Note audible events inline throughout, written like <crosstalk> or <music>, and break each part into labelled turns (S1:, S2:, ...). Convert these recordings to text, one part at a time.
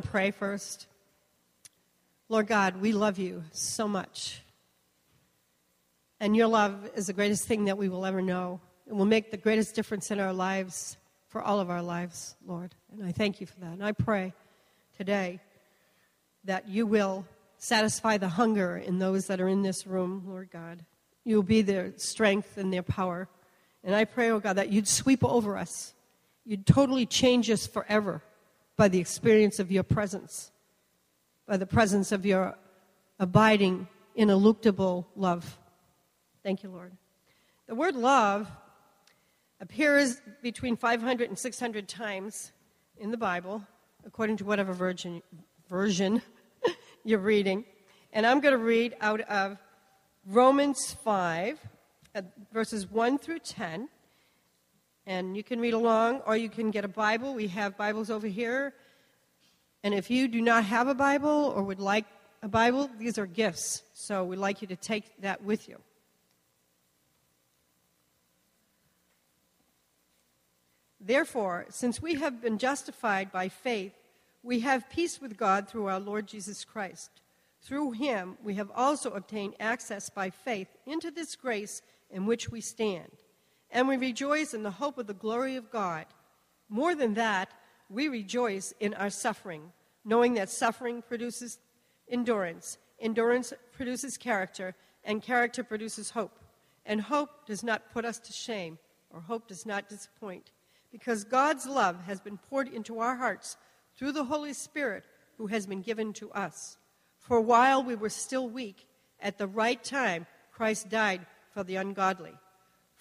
S1: to pray first. Lord God, we love you so much. And your love is the greatest thing that we will ever know. It will make the greatest difference in our lives for all of our lives, Lord. And I thank you for that. And I pray today that you will satisfy the hunger in those that are in this room, Lord God. You will be their strength and their power. And I pray, oh God, that you'd sweep over us. You'd totally change us forever by the experience of your presence, by the presence of your abiding, ineluctable love. Thank you, Lord. The word love appears between 500 and 600 times in the Bible, according to whatever version, version <laughs> you're reading. And I'm going to read out of Romans 5, uh, verses 1 through 10. And you can read along, or you can get a Bible. We have Bibles over here. And if you do not have a Bible or would like a Bible, these are gifts. So we'd like you to take that with you. Therefore, since we have been justified by faith, we have peace with God through our Lord Jesus Christ. Through him, we have also obtained access by faith into this grace in which we stand. And we rejoice in the hope of the glory of God. More than that, we rejoice in our suffering, knowing that suffering produces endurance, endurance produces character, and character produces hope. And hope does not put us to shame, or hope does not disappoint because God's love has been poured into our hearts through the Holy Spirit who has been given to us. For while we were still weak, at the right time, Christ died for the ungodly.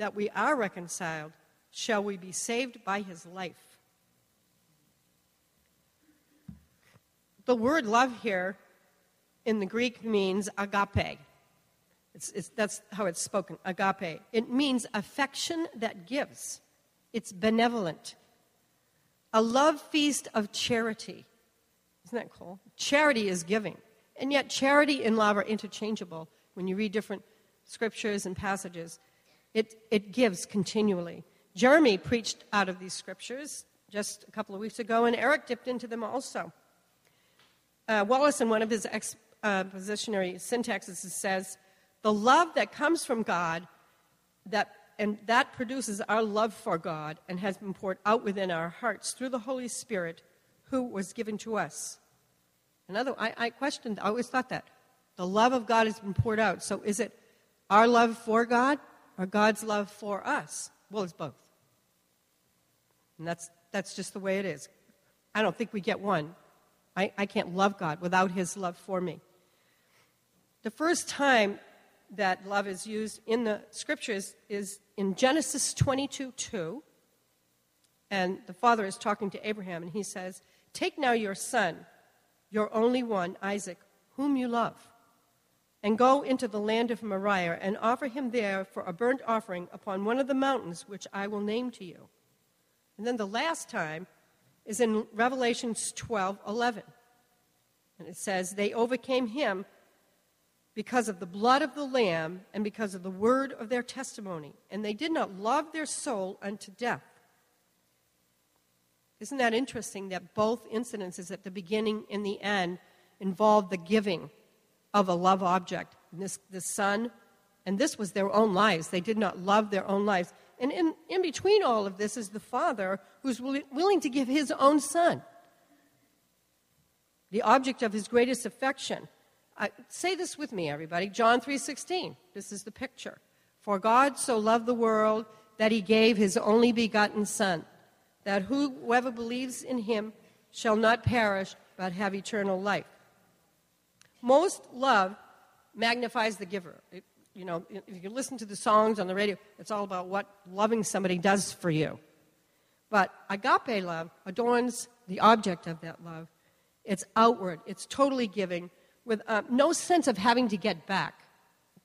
S1: that we are reconciled, shall we be saved by his life. The word love here in the Greek means agape. It's, it's, that's how it's spoken, agape. It means affection that gives, it's benevolent. A love feast of charity. Isn't that cool? Charity is giving. And yet, charity and love are interchangeable when you read different scriptures and passages. It, it gives continually. Jeremy preached out of these scriptures just a couple of weeks ago, and Eric dipped into them also. Uh, Wallace, in one of his expositionary syntaxes, says, the love that comes from God, that, and that produces our love for God and has been poured out within our hearts through the Holy Spirit who was given to us. Another, I, I questioned, I always thought that. The love of God has been poured out. So is it our love for God or God's love for us? Well, it's both. And that's, that's just the way it is. I don't think we get one. I, I can't love God without His love for me. The first time that love is used in the scriptures is in Genesis 22 2. And the father is talking to Abraham, and he says, Take now your son, your only one, Isaac, whom you love, and go into the land of Moriah and offer him there for a burnt offering upon one of the mountains which I will name to you. And then the last time is in Revelations 12 11. And it says, They overcame him because of the blood of the Lamb and because of the word of their testimony, and they did not love their soul unto death. Isn't that interesting that both incidences at the beginning and the end involved the giving of a love object? This, the son, and this was their own lives. They did not love their own lives. And in, in between all of this is the father who's willing to give his own son, the object of his greatest affection say this with me, everybody. John 3:16. This is the picture. For God so loved the world that he gave his only begotten Son, that whoever believes in him shall not perish but have eternal life. Most love magnifies the giver. It, you know, if you listen to the songs on the radio, it's all about what loving somebody does for you. But agape love adorns the object of that love it's outward, it's totally giving, with uh, no sense of having to get back.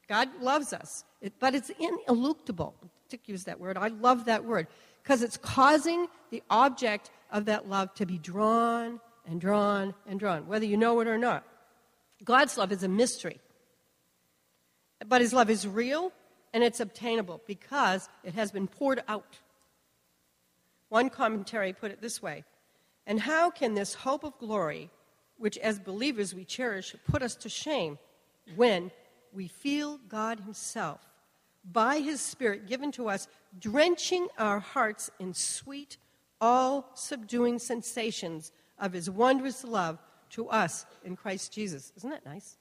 S1: God loves us, it, but it's ineluctable. Dick used that word. I love that word because it's causing the object of that love to be drawn and drawn and drawn, whether you know it or not. God's love is a mystery, but His love is real and it's obtainable because it has been poured out. One commentary put it this way And how can this hope of glory, which as believers we cherish, put us to shame when we feel God Himself, by His Spirit given to us, drenching our hearts in sweet, all subduing sensations of His wondrous love to us in Christ Jesus? Isn't that nice?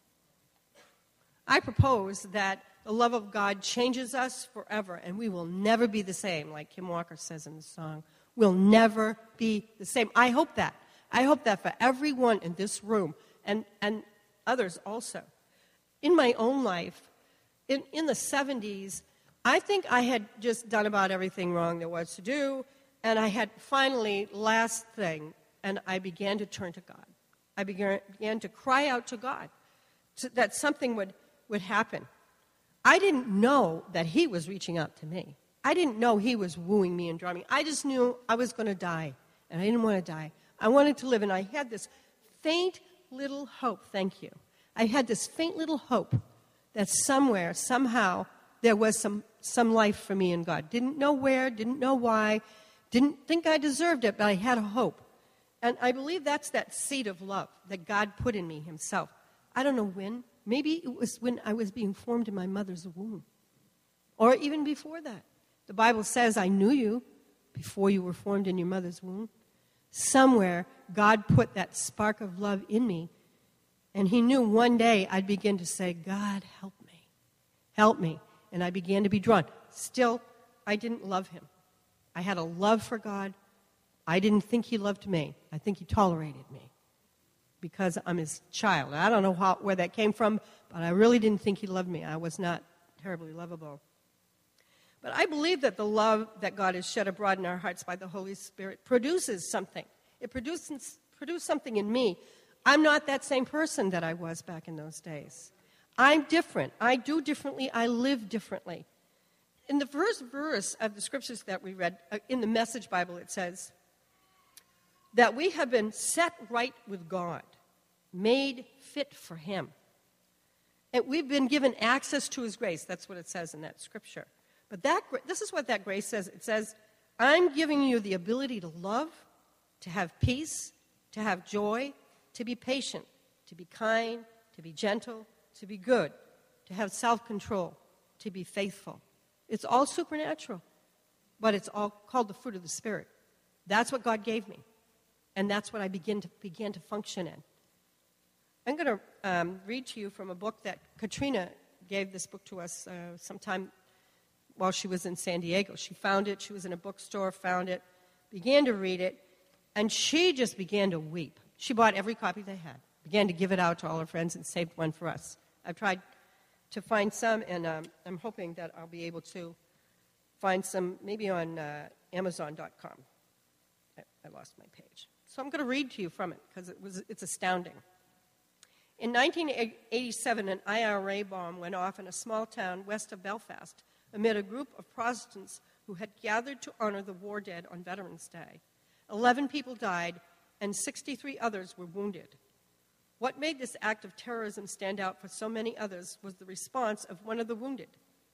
S1: I propose that the love of God changes us forever, and we will never be the same, like Kim Walker says in the song. We'll never be the same. I hope that. I hope that for everyone in this room and, and others also. In my own life, in, in the 70s, I think I had just done about everything wrong there was to do, and I had finally, last thing, and I began to turn to God. I began, began to cry out to God to, that something would, would happen. I didn't know that He was reaching out to me. I didn't know He was wooing me and drawing me. I just knew I was going to die, and I didn't want to die. I wanted to live, and I had this faint little hope. Thank you. I had this faint little hope that somewhere, somehow, there was some, some life for me in God. Didn't know where, didn't know why, didn't think I deserved it, but I had a hope. And I believe that's that seed of love that God put in me Himself. I don't know when. Maybe it was when I was being formed in my mother's womb, or even before that. The Bible says, I knew you before you were formed in your mother's womb. Somewhere, God put that spark of love in me, and He knew one day I'd begin to say, God, help me. Help me. And I began to be drawn. Still, I didn't love Him. I had a love for God, I didn't think he loved me. I think he tolerated me because I'm his child. I don't know how, where that came from, but I really didn't think he loved me. I was not terribly lovable. But I believe that the love that God has shed abroad in our hearts by the Holy Spirit produces something. It produces, produced something in me. I'm not that same person that I was back in those days. I'm different. I do differently. I live differently. In the first verse of the scriptures that we read, uh, in the Message Bible, it says, that we have been set right with God, made fit for Him. And we've been given access to His grace. That's what it says in that scripture. But that, this is what that grace says it says, I'm giving you the ability to love, to have peace, to have joy, to be patient, to be kind, to be gentle, to be good, to have self control, to be faithful. It's all supernatural, but it's all called the fruit of the Spirit. That's what God gave me. And that's what I begin to, began to function in. I'm going to um, read to you from a book that Katrina gave this book to us uh, sometime while she was in San Diego. She found it, she was in a bookstore, found it, began to read it, and she just began to weep. She bought every copy they had, began to give it out to all her friends, and saved one for us. I've tried to find some, and um, I'm hoping that I'll be able to find some maybe on uh, Amazon.com. I, I lost my page. So I'm going to read to you from it because it was, it's astounding. In 1987, an IRA bomb went off in a small town west of Belfast amid a group of Protestants who had gathered to honor the war dead on Veterans Day. Eleven people died, and 63 others were wounded. What made this act of terrorism stand out for so many others was the response of one of the wounded,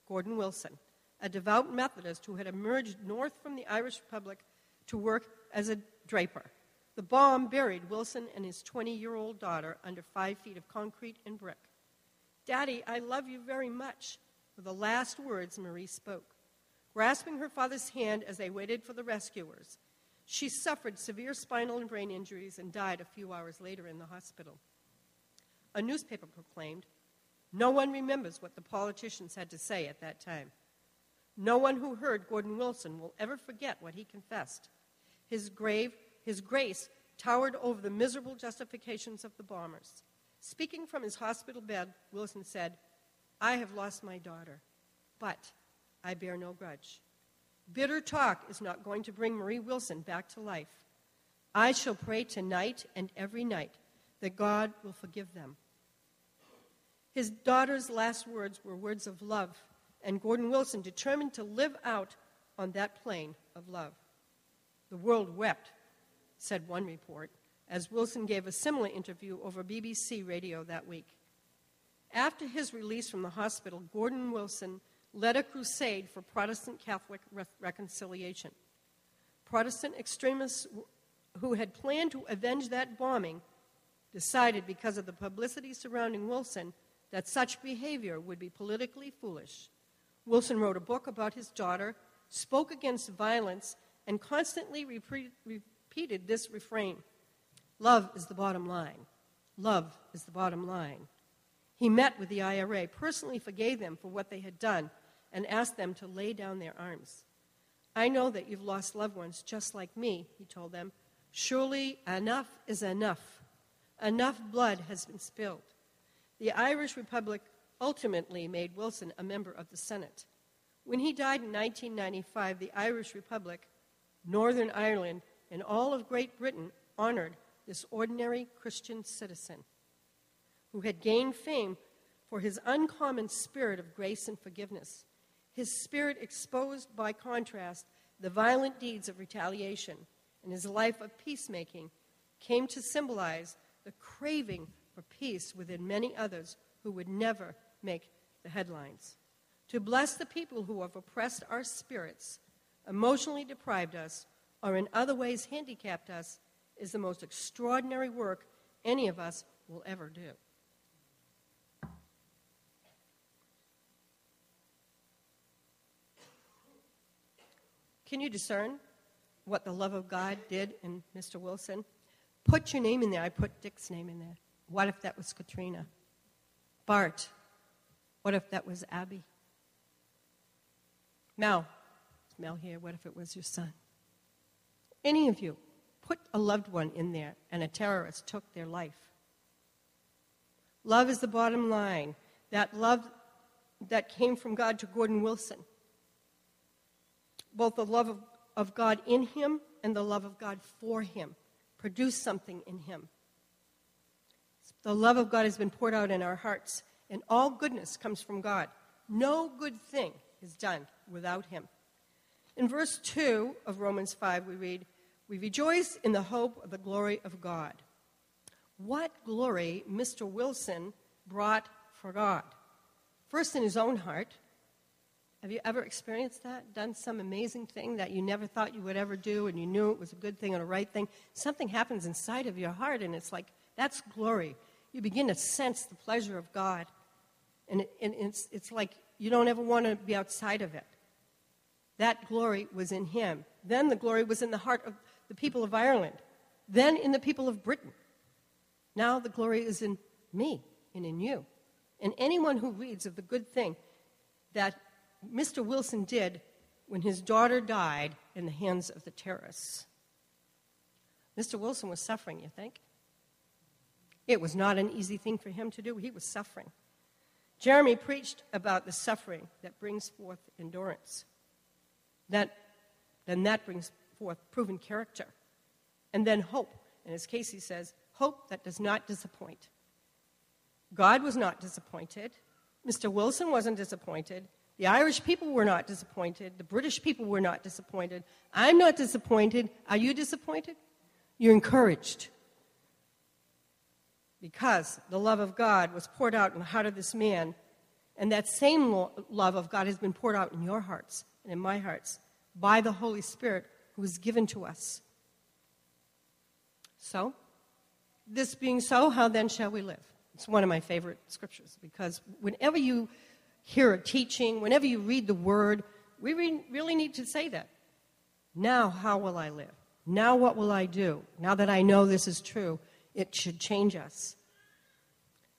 S1: Gordon Wilson, a devout Methodist who had emerged north from the Irish Republic to work as a draper. The bomb buried Wilson and his 20 year old daughter under five feet of concrete and brick. Daddy, I love you very much, were the last words Marie spoke. Grasping her father's hand as they waited for the rescuers, she suffered severe spinal and brain injuries and died a few hours later in the hospital. A newspaper proclaimed, No one remembers what the politicians had to say at that time. No one who heard Gordon Wilson will ever forget what he confessed. His grave his grace towered over the miserable justifications of the bombers. Speaking from his hospital bed, Wilson said, I have lost my daughter, but I bear no grudge. Bitter talk is not going to bring Marie Wilson back to life. I shall pray tonight and every night that God will forgive them. His daughter's last words were words of love, and Gordon Wilson determined to live out on that plane of love. The world wept, said one report, as Wilson gave a similar interview over BBC radio that week. After his release from the hospital, Gordon Wilson led a crusade for Protestant Catholic re- reconciliation. Protestant extremists who had planned to avenge that bombing decided, because of the publicity surrounding Wilson, that such behavior would be politically foolish. Wilson wrote a book about his daughter, spoke against violence, and constantly repeat, repeated this refrain Love is the bottom line. Love is the bottom line. He met with the IRA, personally forgave them for what they had done, and asked them to lay down their arms. I know that you've lost loved ones just like me, he told them. Surely enough is enough. Enough blood has been spilled. The Irish Republic ultimately made Wilson a member of the Senate. When he died in 1995, the Irish Republic, Northern Ireland, and all of Great Britain honored this ordinary Christian citizen who had gained fame for his uncommon spirit of grace and forgiveness. His spirit exposed, by contrast, the violent deeds of retaliation, and his life of peacemaking came to symbolize the craving for peace within many others who would never make the headlines. To bless the people who have oppressed our spirits, emotionally deprived us, or in other ways handicapped us is the most extraordinary work any of us will ever do. Can you discern what the love of God did in Mr. Wilson? Put your name in there. I put Dick's name in there. What if that was Katrina? Bart. What if that was Abby? Mel. Mel here. What if it was your son? Any of you. Put a loved one in there and a terrorist took their life. Love is the bottom line. That love that came from God to Gordon Wilson both the love of, of God in him and the love of God for him. Produce something in him. The love of God has been poured out in our hearts, and all goodness comes from God. No good thing is done without him. In verse 2 of Romans 5, we read, We rejoice in the hope of the glory of God. What glory Mr. Wilson brought for God? First in his own heart, have you ever experienced that? Done some amazing thing that you never thought you would ever do and you knew it was a good thing and a right thing? Something happens inside of your heart and it's like, that's glory. You begin to sense the pleasure of God. And, it, and it's, it's like you don't ever want to be outside of it. That glory was in him. Then the glory was in the heart of the people of Ireland. Then in the people of Britain. Now the glory is in me and in you. And anyone who reads of the good thing that Mr. Wilson did when his daughter died in the hands of the terrorists. Mr. Wilson was suffering, you think? It was not an easy thing for him to do. He was suffering. Jeremy preached about the suffering that brings forth endurance. That, then that brings forth proven character. And then hope. And as Casey says, hope that does not disappoint. God was not disappointed. Mr. Wilson wasn't disappointed. The Irish people were not disappointed. The British people were not disappointed. I'm not disappointed. Are you disappointed? You're encouraged. Because the love of God was poured out in the heart of this man, and that same lo- love of God has been poured out in your hearts and in my hearts by the Holy Spirit who is given to us. So, this being so, how then shall we live? It's one of my favorite scriptures because whenever you hear a teaching, whenever you read the word, we re- really need to say that. Now, how will I live? Now, what will I do? Now that I know this is true, it should change us.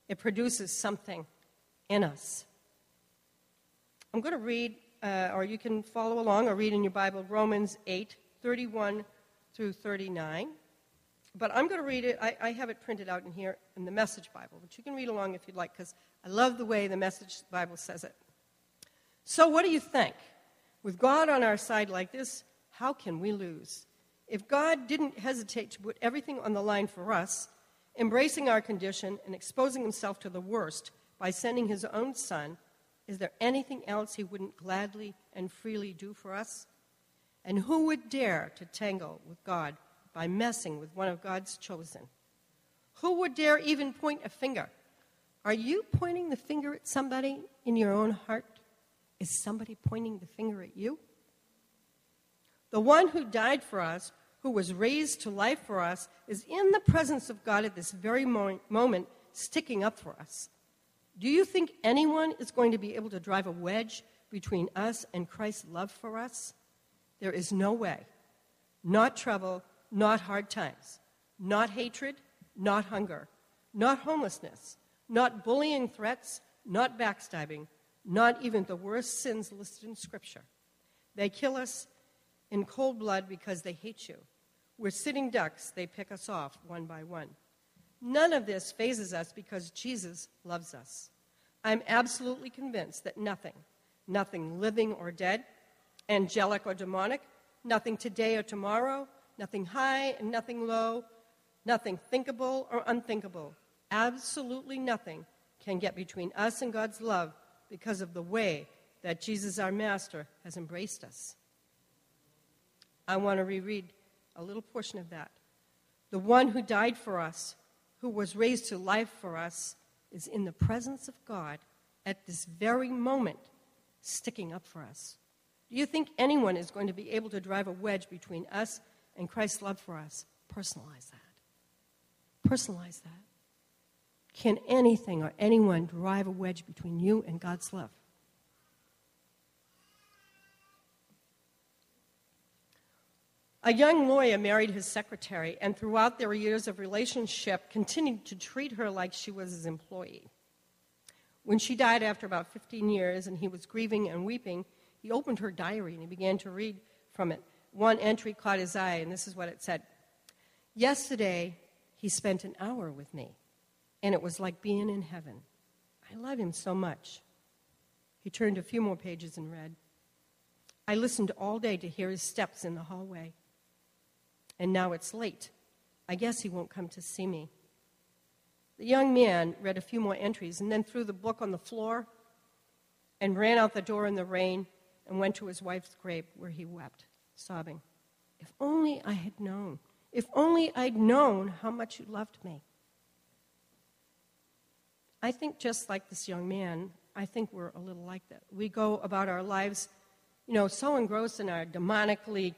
S1: It produces something in us. I'm going to read, uh, or you can follow along or read in your Bible, Romans 8 31 through 39. But I'm going to read it. I, I have it printed out in here in the Message Bible, but you can read along if you'd like, because I love the way the Message Bible says it. So, what do you think? With God on our side like this, how can we lose? If God didn't hesitate to put everything on the line for us, embracing our condition and exposing himself to the worst by sending his own son, is there anything else he wouldn't gladly and freely do for us? And who would dare to tangle with God by messing with one of God's chosen? Who would dare even point a finger? Are you pointing the finger at somebody in your own heart? Is somebody pointing the finger at you? The one who died for us, who was raised to life for us, is in the presence of God at this very moment, sticking up for us. Do you think anyone is going to be able to drive a wedge between us and Christ's love for us? There is no way. Not trouble, not hard times, not hatred, not hunger, not homelessness, not bullying threats, not backstabbing, not even the worst sins listed in Scripture. They kill us in cold blood because they hate you. We're sitting ducks, they pick us off one by one. None of this fazes us because Jesus loves us. I'm absolutely convinced that nothing, nothing living or dead, angelic or demonic, nothing today or tomorrow, nothing high and nothing low, nothing thinkable or unthinkable, absolutely nothing can get between us and God's love because of the way that Jesus, our Master, has embraced us. I want to reread a little portion of that. The one who died for us, who was raised to life for us, is in the presence of God at this very moment, sticking up for us. Do you think anyone is going to be able to drive a wedge between us and Christ's love for us? Personalize that. Personalize that. Can anything or anyone drive a wedge between you and God's love? A young lawyer married his secretary, and throughout their years of relationship, continued to treat her like she was his employee. When she died after about 15 years and he was grieving and weeping, he opened her diary and he began to read from it. One entry caught his eye, and this is what it said Yesterday, he spent an hour with me, and it was like being in heaven. I love him so much. He turned a few more pages and read I listened all day to hear his steps in the hallway and now it's late. I guess he won't come to see me. The young man read a few more entries and then threw the book on the floor and ran out the door in the rain and went to his wife's grave where he wept, sobbing, If only I had known. If only I'd known how much you loved me. I think just like this young man, I think we're a little like that. We go about our lives, you know, so engrossed in our demonically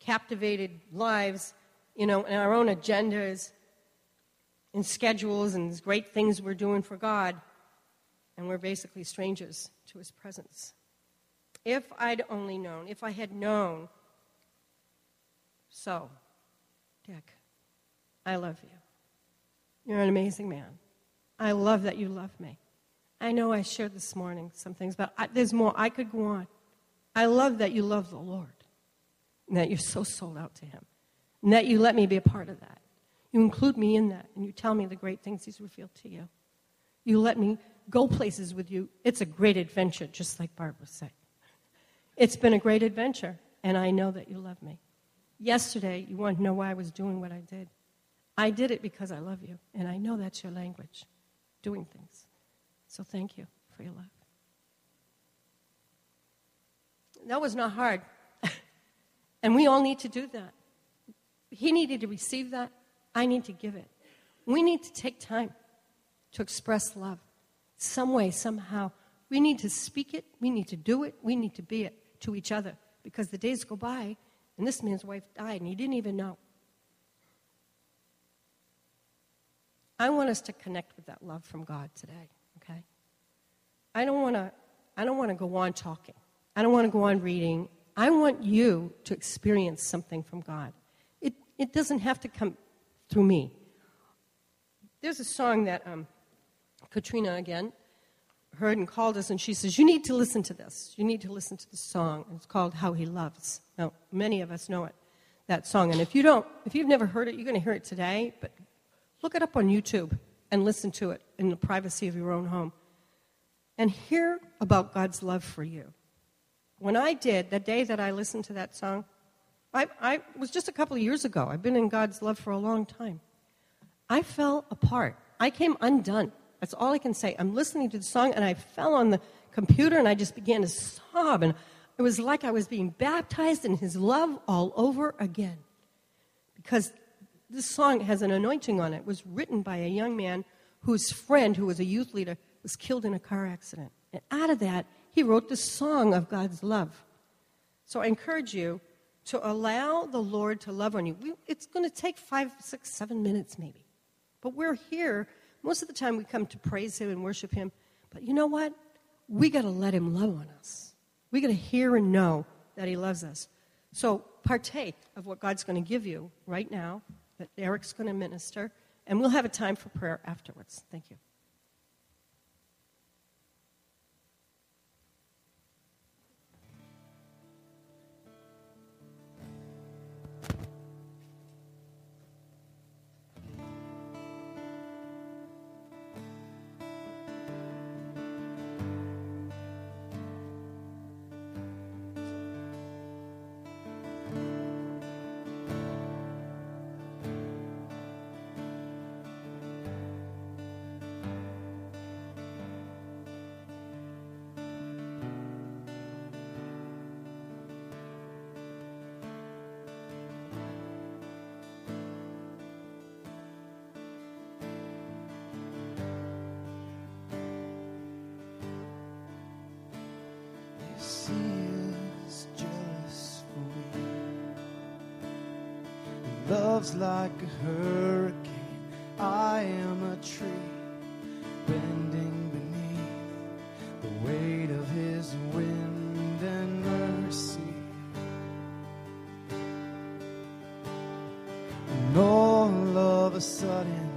S1: captivated lives, you know, and our own agendas and schedules and great things we're doing for God, and we're basically strangers to His presence. If I'd only known, if I had known. So, Dick, I love you. You're an amazing man. I love that you love me. I know I shared this morning some things, but I, there's more. I could go on. I love that you love the Lord and that you're so sold out to Him, and that you let me be a part of that. You include me in that, and you tell me the great things He's revealed to you. You let me go places with you. It's a great adventure, just like Barbara said. It's been a great adventure, and I know that you love me. Yesterday, you want to know why I was doing what I did. I did it because I love you, and I know that's your language, doing things. So thank you for your love. That was not hard. <laughs> And we all need to do that. He needed to receive that. I need to give it. We need to take time to express love. Some way, somehow. We need to speak it. We need to do it. We need to be it to each other. Because the days go by, and this man's wife died, and he didn't even know. I want us to connect with that love from God today, okay? I don't want to I don't want to go on talking. I don't want to go on reading I want you to experience something from God. It, it doesn't have to come through me. There's a song that um, Katrina, again, heard and called us, and she says, You need to listen to this. You need to listen to the song. It's called How He Loves. Now, many of us know it, that song. And if you don't, if you've never heard it, you're going to hear it today, but look it up on YouTube and listen to it in the privacy of your own home. And hear about God's love for you when I did, the day that I listened to that song, I, I was just a couple of years ago. I've been in God's love for a long time. I fell apart. I came undone. That's all I can say. I'm listening to the song and I fell on the computer and I just began to sob. And it was like I was being baptized in his love all over again. Because this song has an anointing on it. It was written by a young man whose friend, who was a youth leader, was killed in a car accident. And out of that, he wrote the song of God's love. So I encourage you to allow the Lord to love on you. We, it's going to take five, six, seven minutes maybe. But we're here. Most of the time we come to praise Him and worship Him. But you know what? We got to let Him love on us. We got to hear and know that He loves us. So partake of what God's going to give you right now, that Eric's going to minister, and we'll have a time for prayer afterwards. Thank you.
S2: Loves like a hurricane. I am a tree bending beneath the weight of his wind and mercy. And all of a sudden,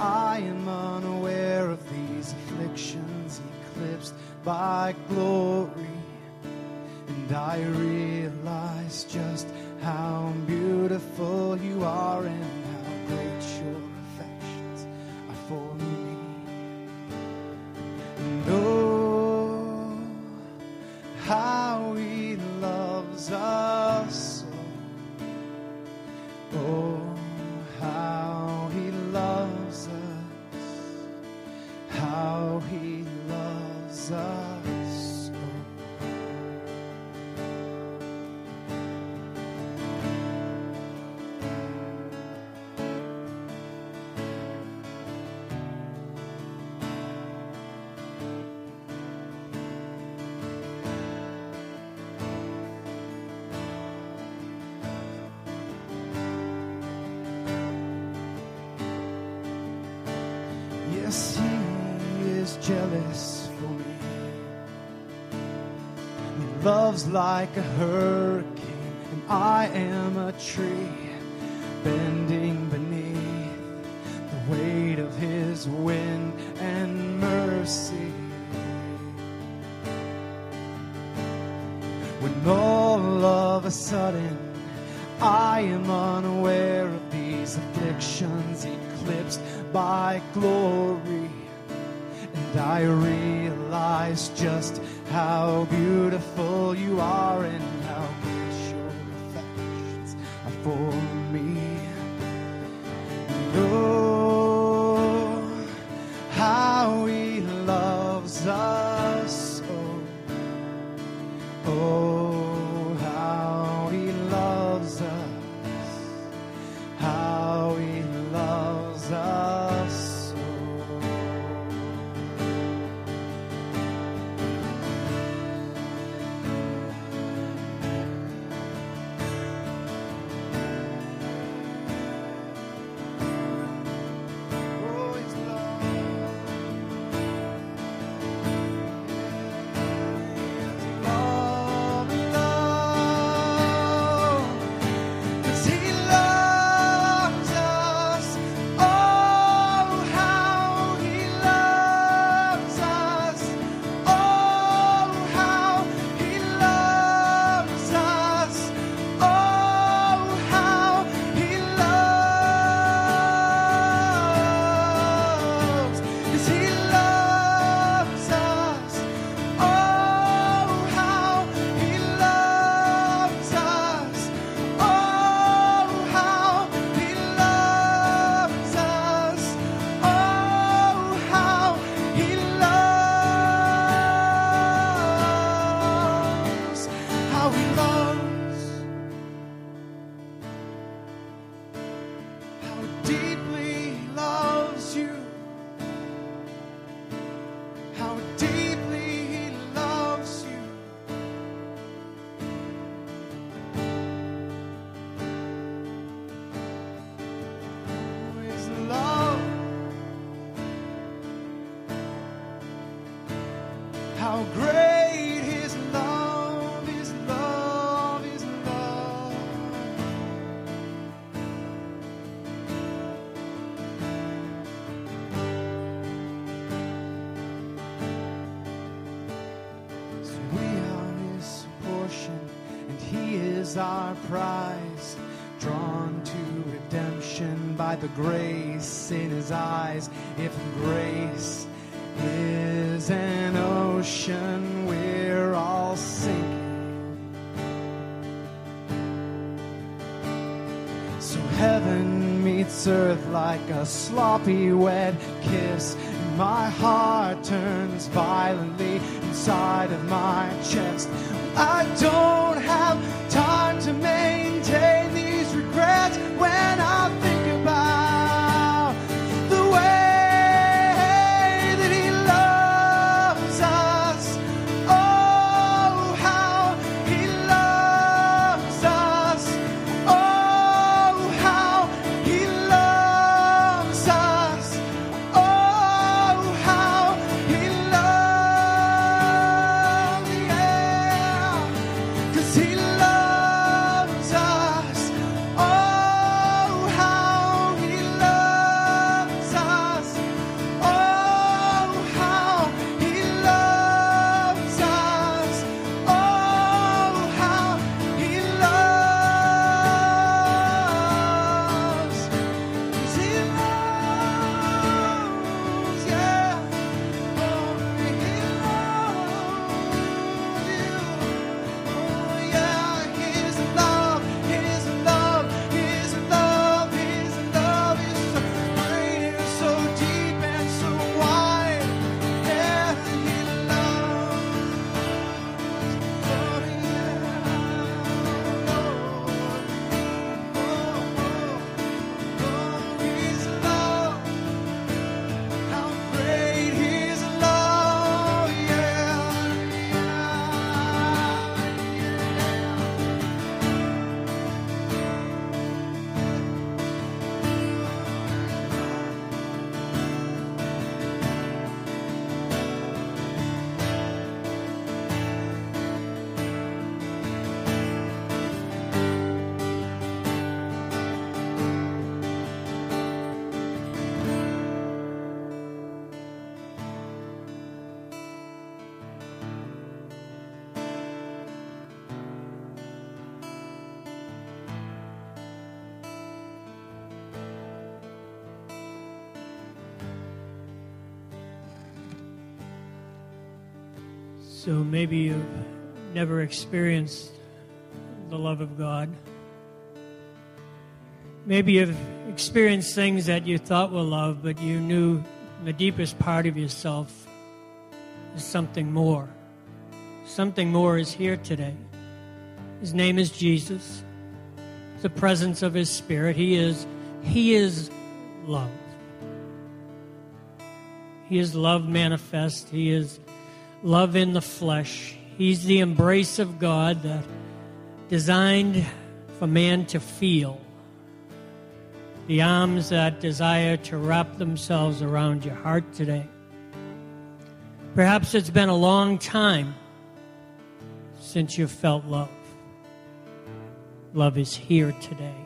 S2: I am unaware of these afflictions eclipsed by glory. Loves like a hurricane, and I am a tree bending beneath the weight of his wind and mercy. When all of a sudden I am unaware of these afflictions eclipsed by glory. And I realize just how beautiful you are and how great your affections are for our prize. Drawn to redemption by the grace in his eyes. If grace is an ocean, we're all sinking. So heaven meets earth like a sloppy wet kiss. And my heart turns violently inside of my chest. I don't have time So
S3: maybe you've never experienced the love of God. Maybe you've experienced things that you thought were love, but you knew the deepest part of yourself is something more. Something more is here today. His name is Jesus. The presence of his spirit. He is he is love. He is love manifest. He is love in the flesh. He's the embrace of God that designed for man to feel. The arms that desire to wrap themselves around your heart today. Perhaps it's been a long time since you felt love. Love is here today.